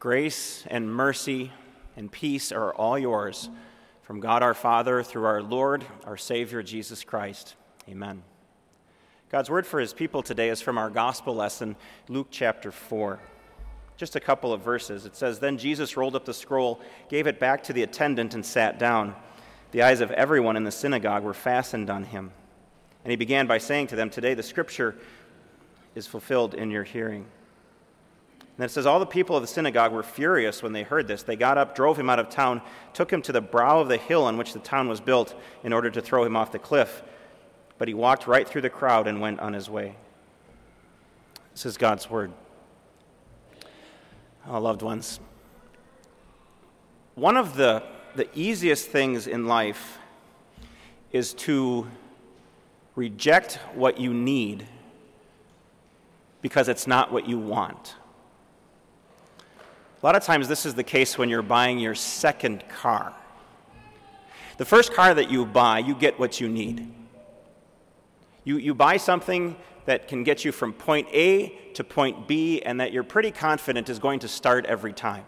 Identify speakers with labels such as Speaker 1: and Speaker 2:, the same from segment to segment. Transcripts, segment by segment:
Speaker 1: Grace and mercy and peace are all yours from God our Father through our Lord, our Savior, Jesus Christ. Amen. God's word for his people today is from our gospel lesson, Luke chapter 4. Just a couple of verses. It says Then Jesus rolled up the scroll, gave it back to the attendant, and sat down. The eyes of everyone in the synagogue were fastened on him. And he began by saying to them, Today the scripture is fulfilled in your hearing. And it says, All the people of the synagogue were furious when they heard this. They got up, drove him out of town, took him to the brow of the hill on which the town was built in order to throw him off the cliff. But he walked right through the crowd and went on his way. This is God's word. Oh, loved ones, one of the, the easiest things in life is to reject what you need because it's not what you want. A lot of times, this is the case when you're buying your second car. The first car that you buy, you get what you need. You, you buy something that can get you from point A to point B and that you're pretty confident is going to start every time.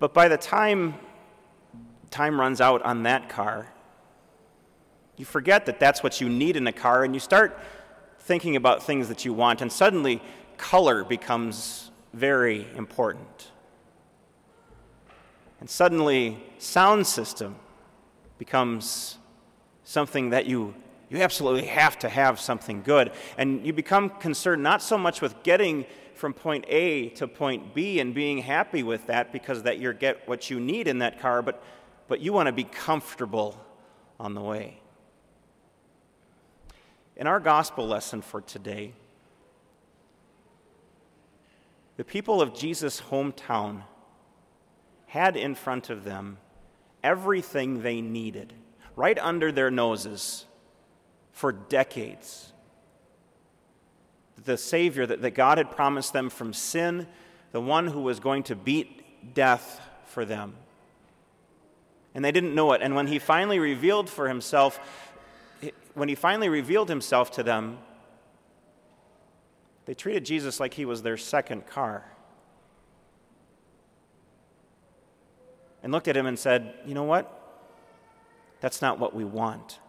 Speaker 1: But by the time time runs out on that car, you forget that that's what you need in a car and you start thinking about things that you want, and suddenly color becomes very important. And suddenly, sound system becomes something that you, you absolutely have to have something good. And you become concerned not so much with getting from point A to point B and being happy with that because that you get what you need in that car, but, but you want to be comfortable on the way. In our gospel lesson for today, the people of Jesus' hometown had in front of them everything they needed, right under their noses for decades. The Savior that, that God had promised them from sin, the one who was going to beat death for them. And they didn't know it. And when he finally revealed for himself, when he finally revealed himself to them, they treated Jesus like he was their second car. And looked at him and said, You know what? That's not what we want.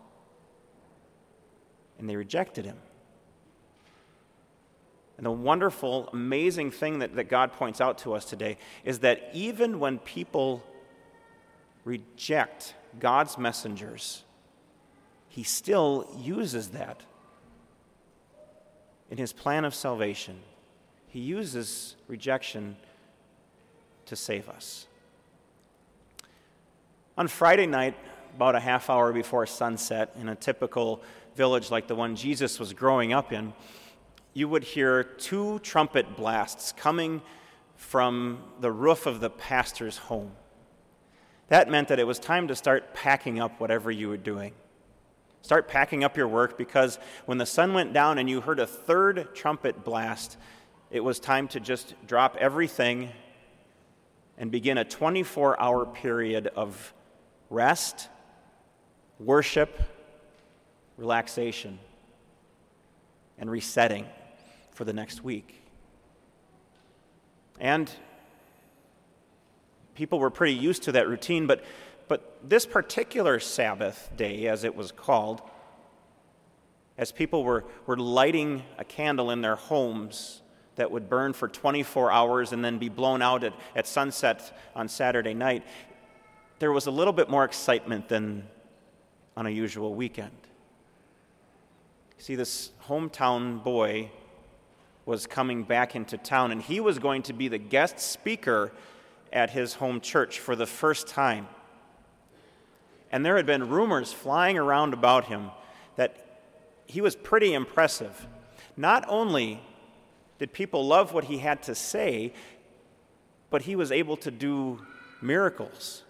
Speaker 1: And they rejected him. And the wonderful, amazing thing that, that God points out to us today is that even when people reject God's messengers, He still uses that in his plan of salvation, he uses rejection to save us. On Friday night, about a half hour before sunset, in a typical village like the one Jesus was growing up in, you would hear two trumpet blasts coming from the roof of the pastor's home. That meant that it was time to start packing up whatever you were doing. Start packing up your work because when the sun went down and you heard a third trumpet blast, it was time to just drop everything and begin a 24 hour period of rest, worship, relaxation, and resetting for the next week. And people were pretty used to that routine, but but this particular Sabbath day, as it was called, as people were, were lighting a candle in their homes that would burn for 24 hours and then be blown out at, at sunset on Saturday night, there was a little bit more excitement than on a usual weekend. See, this hometown boy was coming back into town, and he was going to be the guest speaker at his home church for the first time and there had been rumors flying around about him that he was pretty impressive. Not only did people love what he had to say, but he was able to do miracles.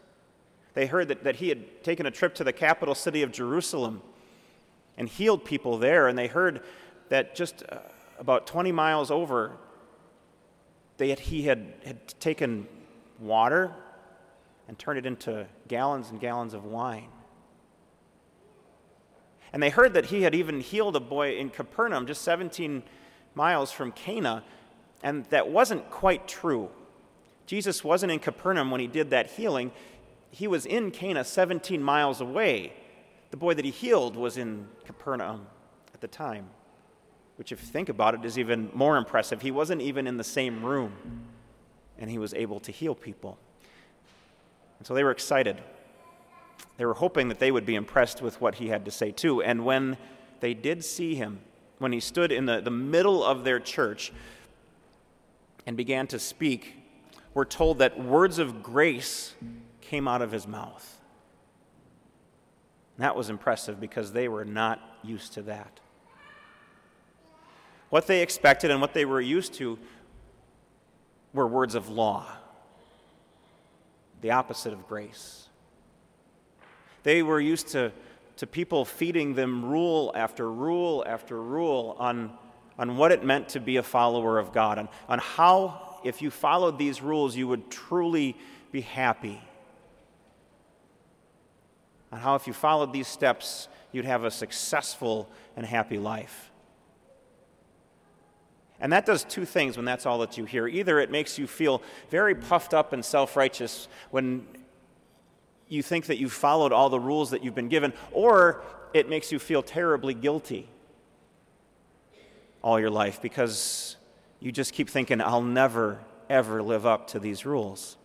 Speaker 1: They heard that, that he had taken a trip to the capital city of Jerusalem and healed people there, and they heard that just uh, about 20 miles over, they had, he had, had taken water and turn it into gallons and gallons of wine. And they heard that he had even healed a boy in Capernaum, just 17 miles from Cana, And that wasn't quite true. Jesus wasn't in Capernaum when he did that healing, he was in Cana 17 miles away. The boy that he healed was in Capernaum at the time, which, if you think about it, is even more impressive. He wasn't even in the same room, and he was able to heal people. And so they were excited. They were hoping that they would be impressed with what he had to say, too. And when they did see him, when he stood in the, the middle of their church and began to speak, we're told that words of grace came out of his mouth. And that was impressive because they were not used to that. What they expected and what they were used to were words of law, the opposite of grace. They were used to, to people feeding them rule after rule after rule on, on what it meant to be a follower of God, on, on how, if you followed these rules, you would truly be happy on how, if you followed these steps, you'd have a successful and happy life. And that does two things when that's all that you hear. Either it makes you feel very puffed up and self righteous when you think that you've followed all the rules that you've been given, or it makes you feel terribly guilty all your life because you just keep thinking, I'll never, ever live up to these rules.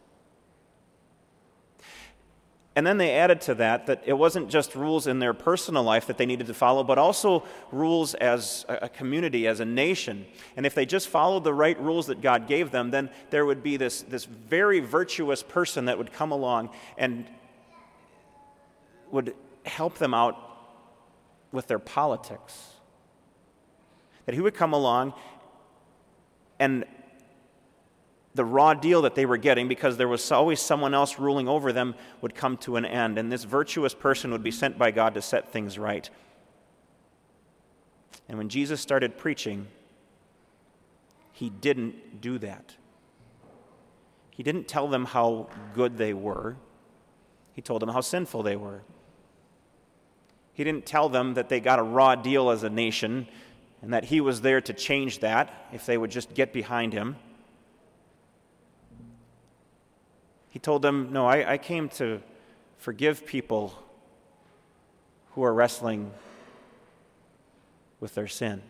Speaker 1: And then they added to that that it wasn't just rules in their personal life that they needed to follow, but also rules as a community, as a nation. And if they just followed the right rules that God gave them, then there would be this, this very virtuous person that would come along and would help them out with their politics. That he would come along and the raw deal that they were getting, because there was always someone else ruling over them, would come to an end. And this virtuous person would be sent by God to set things right. And when Jesus started preaching, he didn't do that. He didn't tell them how good they were, he told them how sinful they were. He didn't tell them that they got a raw deal as a nation and that he was there to change that if they would just get behind him. He told them, No, I, I came to forgive people who are wrestling with their sin.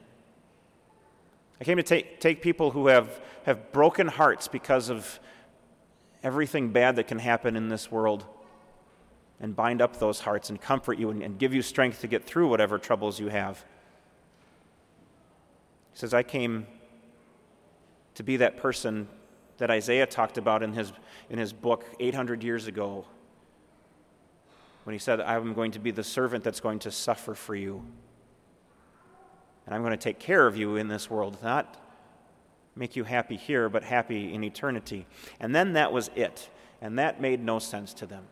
Speaker 1: I came to take, take people who have, have broken hearts because of everything bad that can happen in this world and bind up those hearts and comfort you and, and give you strength to get through whatever troubles you have. He says, I came to be that person that Isaiah talked about in his, in his book 800 years ago when he said, I'm going to be the servant that's going to suffer for you. And I'm going to take care of you in this world, not make you happy here, but happy in eternity. And then that was it. And that made no sense to them.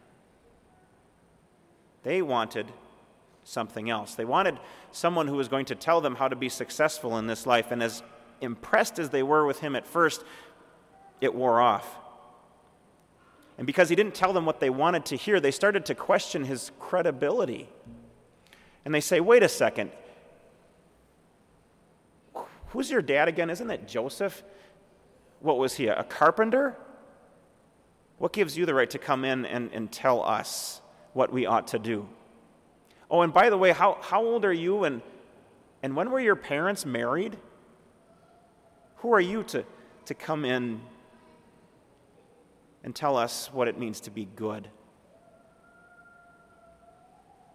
Speaker 1: They wanted something else. They wanted someone who was going to tell them how to be successful in this life. And as impressed as they were with him at first, it wore off. And because he didn't tell them what they wanted to hear, they started to question his credibility. And they say, wait a second. Who's your dad again? Isn't that Joseph? What was he, a carpenter? What gives you the right to come in and, and tell us what we ought to do? Oh, and by the way, how, how old are you and, and when were your parents married? Who are you to, to come in and tell us what it means to be good.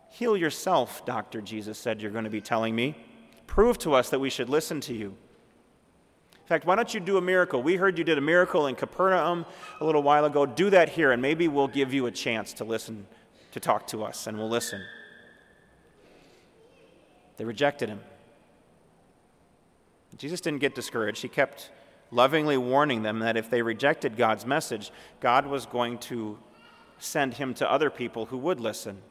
Speaker 1: Heal yourself, Doctor, Jesus said, you're going to be telling me. Prove to us that we should listen to you. In fact, why don't you do a miracle? We heard you did a miracle in Capernaum a little while ago. Do that here, and maybe we'll give you a chance to listen, to talk to us, and we'll listen. They rejected him. Jesus didn't get discouraged. He kept lovingly warning them that if they rejected God's message, God was going to send him to other people who would listen.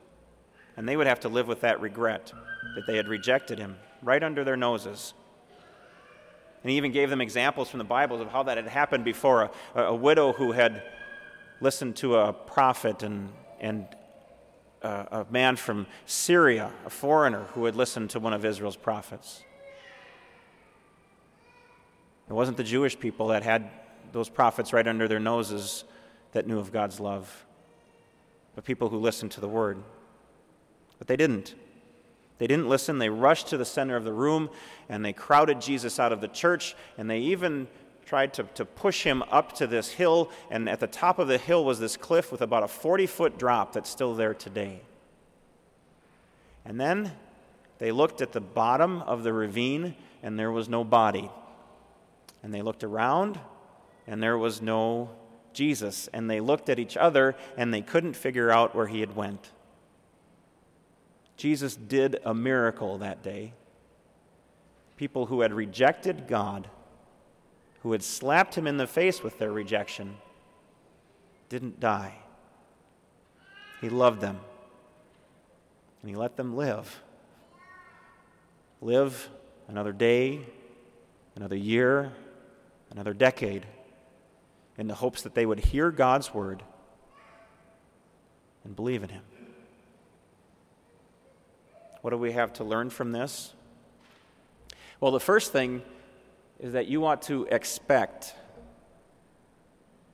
Speaker 1: And they would have to live with that regret that they had rejected him right under their noses. And he even gave them examples from the Bibles of how that had happened before a, a widow who had listened to a prophet and, and a, a man from Syria, a foreigner, who had listened to one of Israel's prophets. It wasn't the Jewish people that had those prophets right under their noses that knew of God's love, but people who listened to the word. But they didn't. They didn't listen. They rushed to the center of the room and they crowded Jesus out of the church and they even tried to, to push him up to this hill. And at the top of the hill was this cliff with about a 40 foot drop that's still there today. And then they looked at the bottom of the ravine and there was no body. And they looked around and there was no Jesus. And they looked at each other and they couldn't figure out where he had went. Jesus did a miracle that day. People who had rejected God, who had slapped him in the face with their rejection, didn't die. He loved them, and he let them live. Live another day, another year, another decade, in the hopes that they would hear God's word and believe in him. What do we have to learn from this? Well, the first thing is that you ought to expect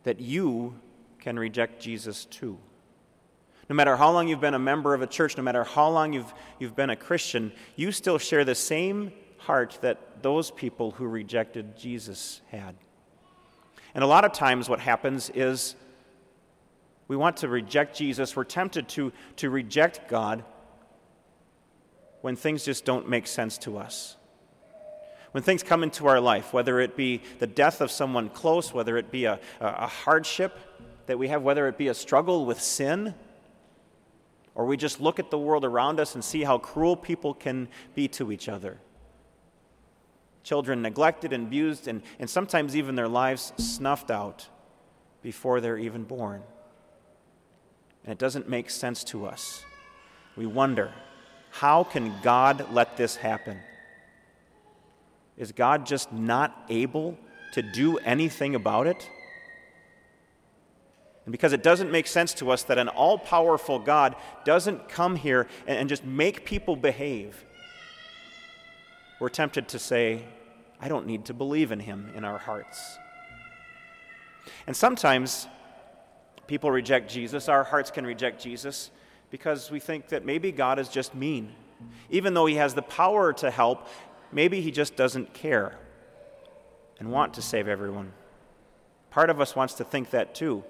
Speaker 1: that you can reject Jesus too. No matter how long you've been a member of a church, no matter how long you've, you've been a Christian, you still share the same heart that those people who rejected Jesus had. And a lot of times, what happens is we want to reject Jesus, we're tempted to, to reject God when things just don't make sense to us. When things come into our life, whether it be the death of someone close, whether it be a, a hardship that we have, whether it be a struggle with sin, or we just look at the world around us and see how cruel people can be to each other. Children neglected and abused, and, and sometimes even their lives snuffed out before they're even born. And it doesn't make sense to us. We wonder how can God let this happen? Is God just not able to do anything about it? And because it doesn't make sense to us that an all powerful God doesn't come here and, just make people behave, we're tempted to say, I don't need to believe in him in our hearts. And sometimes people reject Jesus, our hearts can reject Jesus because we think that maybe God is just mean. Even though He has the power to help, maybe He just doesn't care and want to save everyone. Part of us wants to think that too.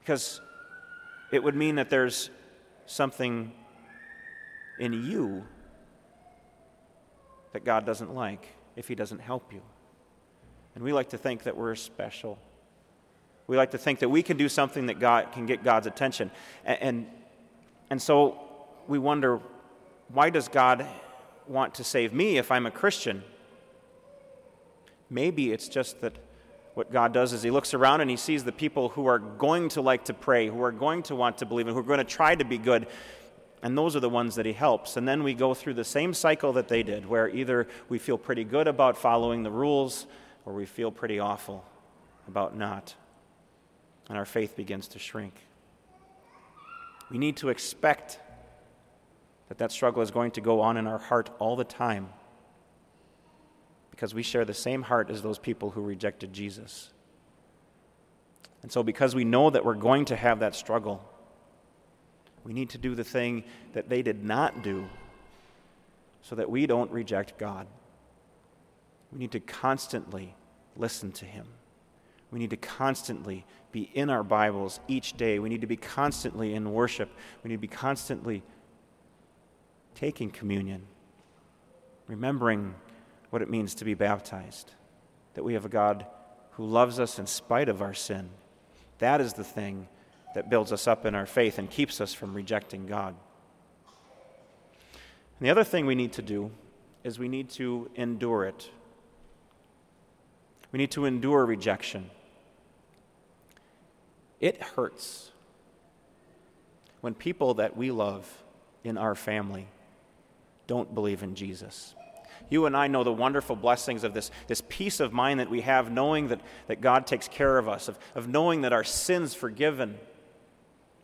Speaker 1: Because it would mean that there's something in you that God doesn't like if He doesn't help you. And we like to think that we're special we like to think that we can do something that God can get God's attention. And, and, and so we wonder why does God want to save me if I'm a Christian? Maybe it's just that what God does is He looks around and He sees the people who are going to like to pray, who are going to want to believe, and who are going to try to be good. And those are the ones that He helps. And then we go through the same cycle that they did, where either we feel pretty good about following the rules or we feel pretty awful about not and our faith begins to shrink. We need to expect that that struggle is going to go on in our heart all the time because we share the same heart as those people who rejected Jesus. And so, because we know that we're going to have that struggle, we need to do the thing that they did not do so that we don't reject God. We need to constantly listen to Him. We need to constantly be in our Bibles each day. We need to be constantly in worship. We need to be constantly taking communion, remembering what it means to be baptized, that we have a God who loves us in spite of our sin. That is the thing that builds us up in our faith and keeps us from rejecting God. And the other thing we need to do is we need to endure it. We need to endure rejection. It hurts when people that we love in our family don't believe in Jesus. You and I know the wonderful blessings of this, this peace of mind that we have, knowing that, that God takes care of us, of, of knowing that our sins forgiven,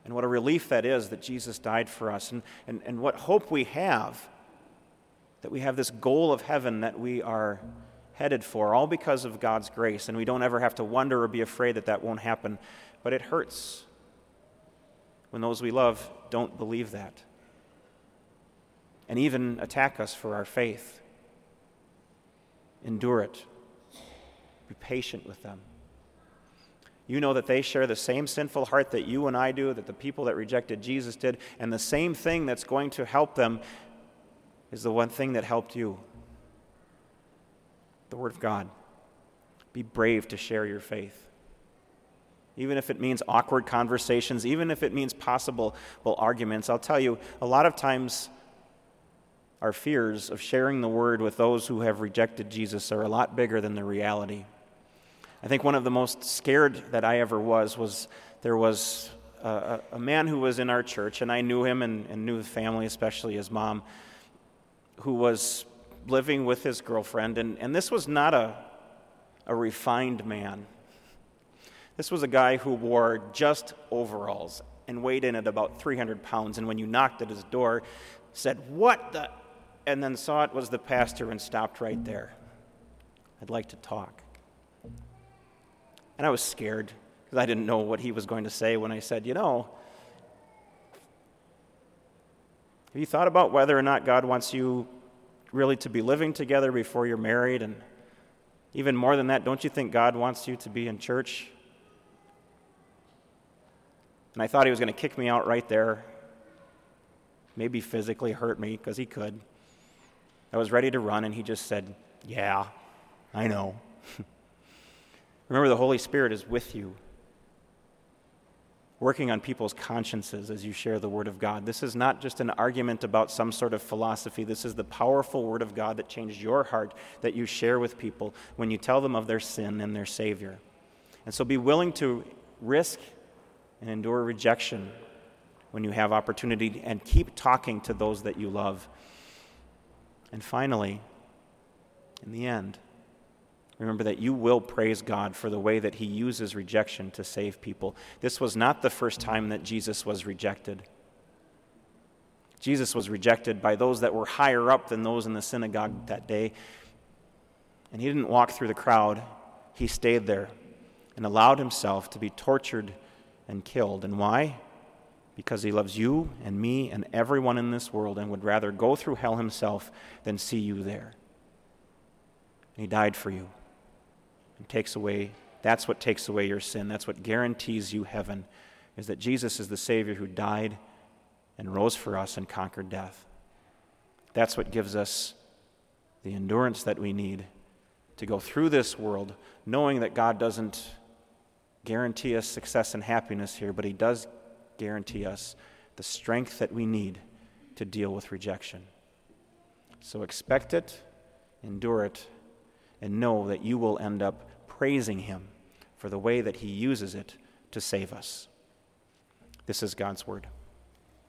Speaker 1: and what a relief that is that Jesus died for us, and, and, and what hope we have that we have this goal of heaven that we are headed for, all because of God's grace, and we don't ever have to wonder or be afraid that that won't happen. But it hurts when those we love don't believe that and even attack us for our faith. Endure it. Be patient with them. You know that they share the same sinful heart that you and I do, that the people that rejected Jesus did, and the same thing that's going to help them is the one thing that helped you the Word of God. Be brave to share your faith. Even if it means awkward conversations, even if it means possible arguments, I'll tell you, a lot of times our fears of sharing the word with those who have rejected Jesus are a lot bigger than the reality. I think one of the most scared that I ever was was there was a, a man who was in our church, and I knew him and, and knew the family, especially his mom, who was living with his girlfriend. And, and this was not a, a refined man. This was a guy who wore just overalls and weighed in at about 300 pounds. And when you knocked at his door, said, What the? And then saw it was the pastor and stopped right there. I'd like to talk. And I was scared because I didn't know what he was going to say when I said, You know, have you thought about whether or not God wants you really to be living together before you're married? And even more than that, don't you think God wants you to be in church? And I thought he was going to kick me out right there, maybe physically hurt me because he could. I was ready to run, and he just said, Yeah, I know. Remember, the Holy Spirit is with you, working on people's consciences as you share the Word of God. This is not just an argument about some sort of philosophy. This is the powerful Word of God that changed your heart that you share with people when you tell them of their sin and their Savior. And so be willing to risk and endure rejection when you have opportunity and keep talking to those that you love. And finally, in the end, Remember that you will praise God for the way that He uses rejection to save people. This was not the first time that Jesus was rejected. Jesus was rejected by those that were higher up than those in the synagogue that day. And He didn't walk through the crowd, He stayed there and allowed Himself to be tortured and killed. And why? Because He loves you and me and everyone in this world and would rather go through hell Himself than see you there. And He died for you and takes away that's what takes away your sin. That's what guarantees you heaven is that jesus is the savior who died and rose for us and conquered death. That's what gives us the endurance that we need to go through this world knowing that god doesn't guarantee us success and happiness here but he does guarantee us the strength that we need to deal with rejection. So expect it endure it and know that you will end up praising Him for the way that He uses it to save us. This is God's Word.